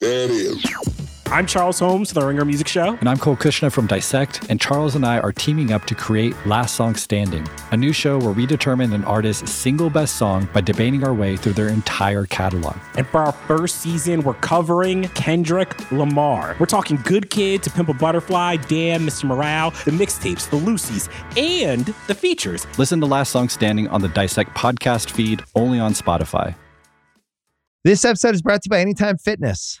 There it is. I'm Charles Holmes, the Ringer Music Show. And I'm Cole Cuchna from Dissect, and Charles and I are teaming up to create Last Song Standing, a new show where we determine an artist's single best song by debating our way through their entire catalog. And for our first season, we're covering Kendrick Lamar. We're talking Good Kid to Pimp a Butterfly, Damn, Mr. Morale, the mixtapes, the Lucy's, and the features. Listen to Last Song Standing on the Dissect podcast feed, only on Spotify. This episode is brought to you by Anytime Fitness.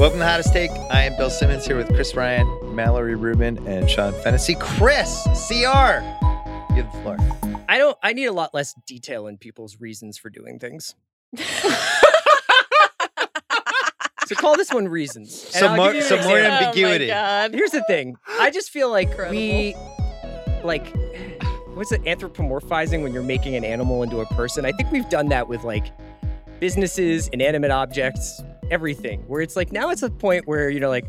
Welcome to Hottest Take. I am Bill Simmons here with Chris Ryan, Mallory Rubin, and Sean Fennessey. Chris, CR, you have the floor. I don't. I need a lot less detail in people's reasons for doing things. so call this one reasons. and Some I'll more, give you an some more example. ambiguity. Here's the thing. I just feel like we, like, what's it? Anthropomorphizing when you're making an animal into a person. I think we've done that with like businesses, inanimate objects, everything. Where it's like now it's a point where you know, like,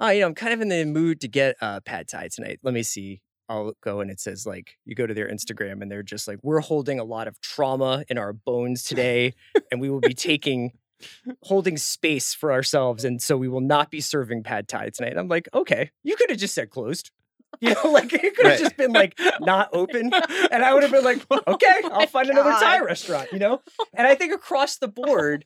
oh, you know, I'm kind of in the mood to get uh, pad thai tonight. Let me see. I'll go and it says like you go to their Instagram and they're just like we're holding a lot of trauma in our bones today and we will be taking holding space for ourselves and so we will not be serving pad thai tonight. I'm like, okay, you could have just said closed. You know, like it could have Right. just been like not open. And I would have been like, okay, I'll find another Thai restaurant, you know? And I think across the board,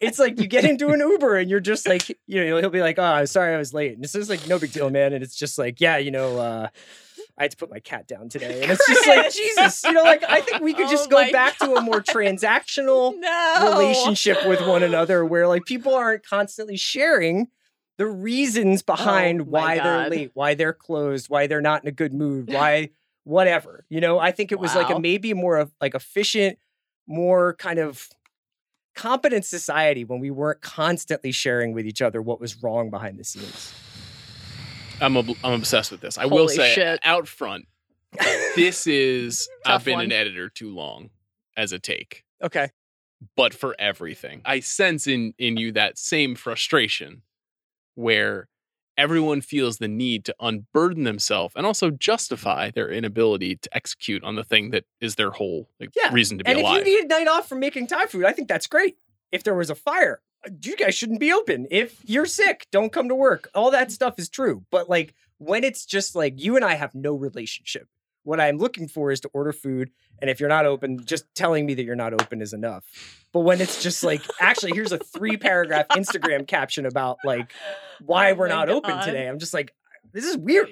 it's like you get into an Uber and you're just like, you know, he'll be like, oh, I'm sorry I was late. And this is like, no big deal, man. And it's just like, yeah, you know, uh, I had to put my cat down today. And it's just like, Jesus, you know, like I think we could Oh just go my back to a more transactional no relationship with one another where like people aren't constantly sharing the reasons oh behind Oh my why they're late, why they're closed, why they're not in a good mood, why whatever. You know, I think it was like a maybe more of like efficient, more kind of competent society when we weren't constantly sharing with each other what was wrong behind the scenes. I'm ob- I'm obsessed with this. I will say shit. out front, this is I've been one. an editor too long as a take, Okay. but for everything. I sense in in you that same frustration where everyone feels the need to unburden themselves and also justify their inability to execute on the thing that is their whole like, Yeah, reason to be And alive. if you need a night off from making Thai food, I think that's great. If there was a fire, you guys shouldn't be open. If you're sick, don't come to work. All that stuff is true. But like when it's just like you and I have no relationship, what I'm looking for is to order food. And if you're not open, just telling me that you're not open is enough. But when it's just like, actually, here's a three paragraph Instagram caption about like why Oh we're my not open today, I'm just like, this is weird.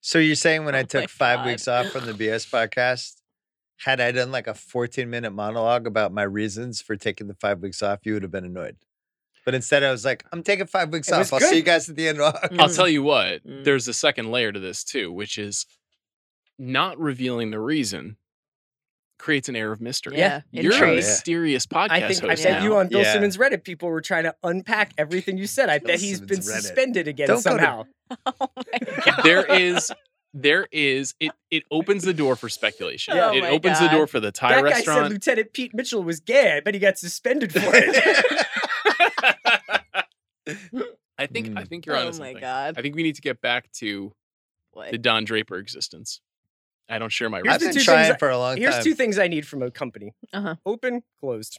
So you're saying when I Oh my took five God. weeks off from the BS podcast, had I done like a 14 minute monologue about my reasons for taking the five weeks off, you would have been annoyed. But instead, I was like, I'm taking five weeks It off. I'll see you guys at the end of I'll tell you what, Mm. there's a second layer to this too, which is not revealing the reason creates an air of mystery. Yeah, You're a mysterious podcast I think I host said now. you on Bill Yeah. Simmons Reddit. People were trying to unpack everything you said. I Bill bet he's been Reddit. suspended again Don't go to- somehow. Oh there is there is it it opens the door for speculation. Oh it my opens the door for the Thai that guy said. Lieutenant Pete Mitchell was gay. I bet he got suspended for it. I think I Mm. think you're oh onto my something. god. I think we need to get back to What? the Don Draper existence. I don't share my Here's I've been two things trying I- for a long time. Here's two things I need from a company: Uh-huh. open, closed.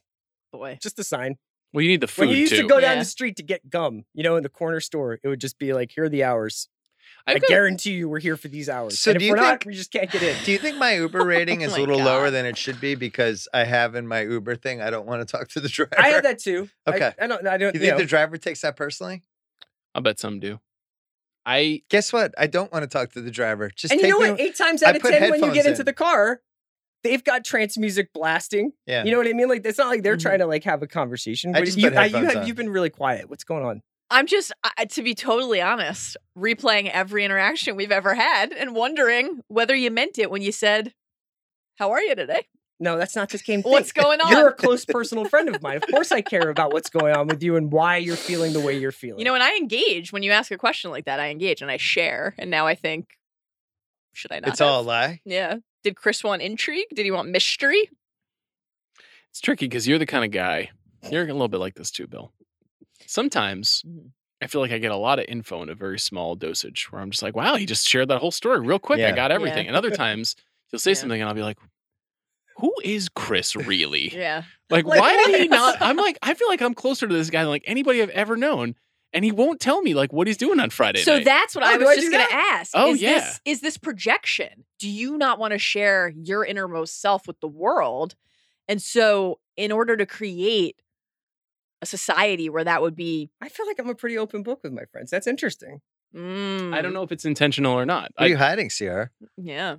Boy. Just a sign. Well, you need the when food you used too. to go down Yeah. the street to get gum, you know, in the corner store, it would just be like, "Here are the hours." I I've got- guarantee you we're here for these hours. So and do if you we're not, think- we just can't get in. Do you think my Uber rating is Oh a my little lower than it should be because I have in my Uber thing I don't want to talk to the driver? I have that too. Okay. I, don't. I don't. You You think know, the driver takes that personally? I'll bet some do. I Guess what? I don't want to talk to the driver. Just and take you know me. what? Eight times I out of put ten, when you headphones get into the car, they've got trance music blasting. Yeah. You know what I mean? Like it's not like they're trying mm-hmm. to like have a conversation. I just you, put I, you have, on. you've been really quiet. What's going on? I'm just, I, to be totally honest, replaying every interaction we've ever had and wondering whether you meant it when you said, "How are you today?" No, that's not this game. Thing. What's going on? You're a close personal friend of mine. Of course, I care about what's going on with you and why you're feeling the way you're feeling. You know, and I engage when you ask a question like that. I engage and I share. And now I think, should I not? It's all a lie. Yeah. Did Chris want intrigue? Did he want mystery? it's tricky because you're the kind of guy. You're a little bit like this too, Bill. Sometimes Mhm. I feel like I get a lot of info in a very small dosage where I'm just like, wow, he just shared that whole story real quick. I got everything. Yeah. And other times he'll say Yeah. something and I'll be like, who is Chris really? Yeah. Like, Like, why did he not? I'm like, I feel like I'm closer to this guy than like anybody I've ever known. And he won't tell me like what he's doing on Friday So night. that's what Oh, I was I just do going to that? ask. Oh, is yeah. This, is this projection? Do you not want to share your innermost self with the world? And so, in order to create a society where that would be, I feel like I'm a pretty open book with my friends. That's interesting. mm, I don't know if it's intentional or not. What are you hiding, CR? Yeah.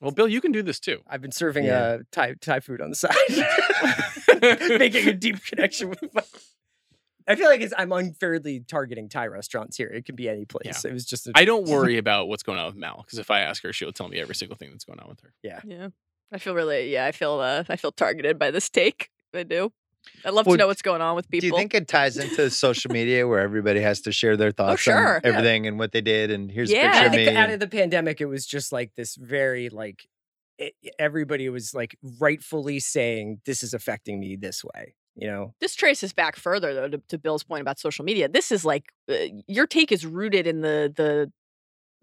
Well, Bill, you can do this too. I've been serving Yeah. uh, Thai Thai food on the side, making a deep connection with my. I feel like it's, I'm unfairly targeting Thai restaurants here. It could be any place. It was just. A, I don't worry about what's going on with Mal because if I ask her, she'll tell me every single thing that's going on with her. Yeah. Yeah. I feel really, yeah, I feel, uh, I feel targeted by this take. I do. I'd love Well, to know what's going on with people. Do you think it ties into social media where everybody has to share their thoughts sure. on Yeah. everything and what they did and here's Yeah. a picture I of think me? that out of the pandemic, it was just like this very like. It, everybody was like rightfully saying this is affecting me this way. You know, this traces back further though to, to Bill's point about social media. This is like uh, your take is rooted in the the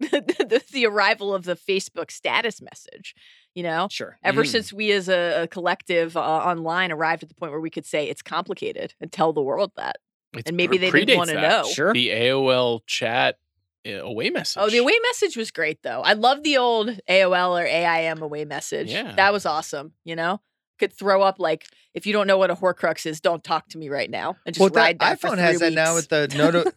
the, the arrival of the Facebook status message. You know, sure. ever Mm. since we as a, a collective uh, online arrived at the point where we could say it's complicated and tell the world that. It's And maybe pre- they didn't wanna know. Sure. The AOL chat uh, away message. Oh, the away message was great though. I love the old AOL or AIM away message. Yeah. That was awesome. You know, could throw up like if you don't know what a Horcrux is, don't talk to me right now, and just well, ride that that for iPhone three has that now with the noti-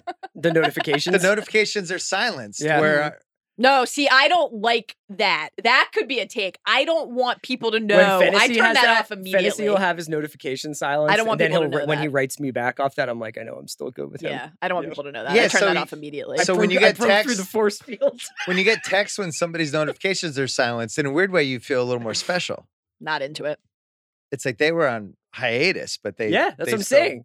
The notifications. the notifications are silenced. Yeah. Where I- mm-hmm. No, see, I don't like that. That could be a take. I don't want people to When know. I turn has that, off immediately. Fennessey will have his notification silence. I don't want and people to he'll, know when he writes me back off that, I'm like, I know I'm still good with him. yeah, I don't want Yeah. people to know that. Yeah, I turn so that you- off immediately. I So when you get broke through the force field. when you get texts when somebody's notifications are silenced, in a weird way, you feel a little more special. Not into it. It's like they were on hiatus, but they yeah, that's they what I'm still- saying.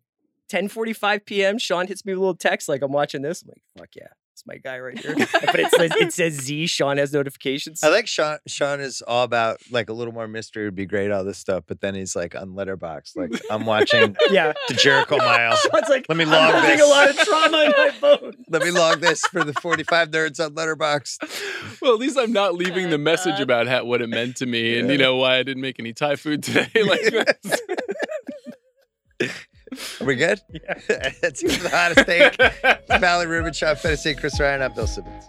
10:45 p.m. Sean hits me with a little text like I'm watching this. I'm like, fuck yeah, it's my guy right here. but it says it says Z. Sean has notifications. I like Sean. Sean is all about like a little more mystery would be great, all this stuff. But then he's like on Letterboxd, like I'm watching yeah. the Jericho Mile. Sean's like, Let me I'm log this. a lot of trauma in my phone. Let me log this for the 45 nerds on Letterboxd. well, at least I'm not leaving Oh, the message God. about how, what it meant to me, and you know why I didn't make any Thai food today. like that's, Are we good? Yeah. That's it for the hottest take. Mallory Rubin, Sean Fennessey, Chris Ryan, I'm Bill Simmons.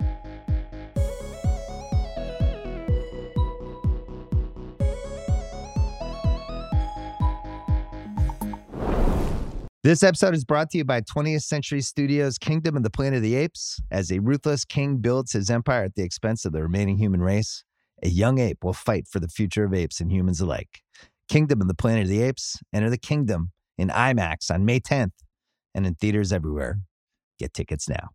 This episode is brought to you by 20th Century Studios' Kingdom of the Planet of the Apes. As a ruthless king builds his empire at the expense of the remaining human race, a young ape will fight for the future of apes and humans alike. Kingdom of the Planet of the Apes. Enter the kingdom in IMAX on May 10th and in theaters everywhere. Get tickets now.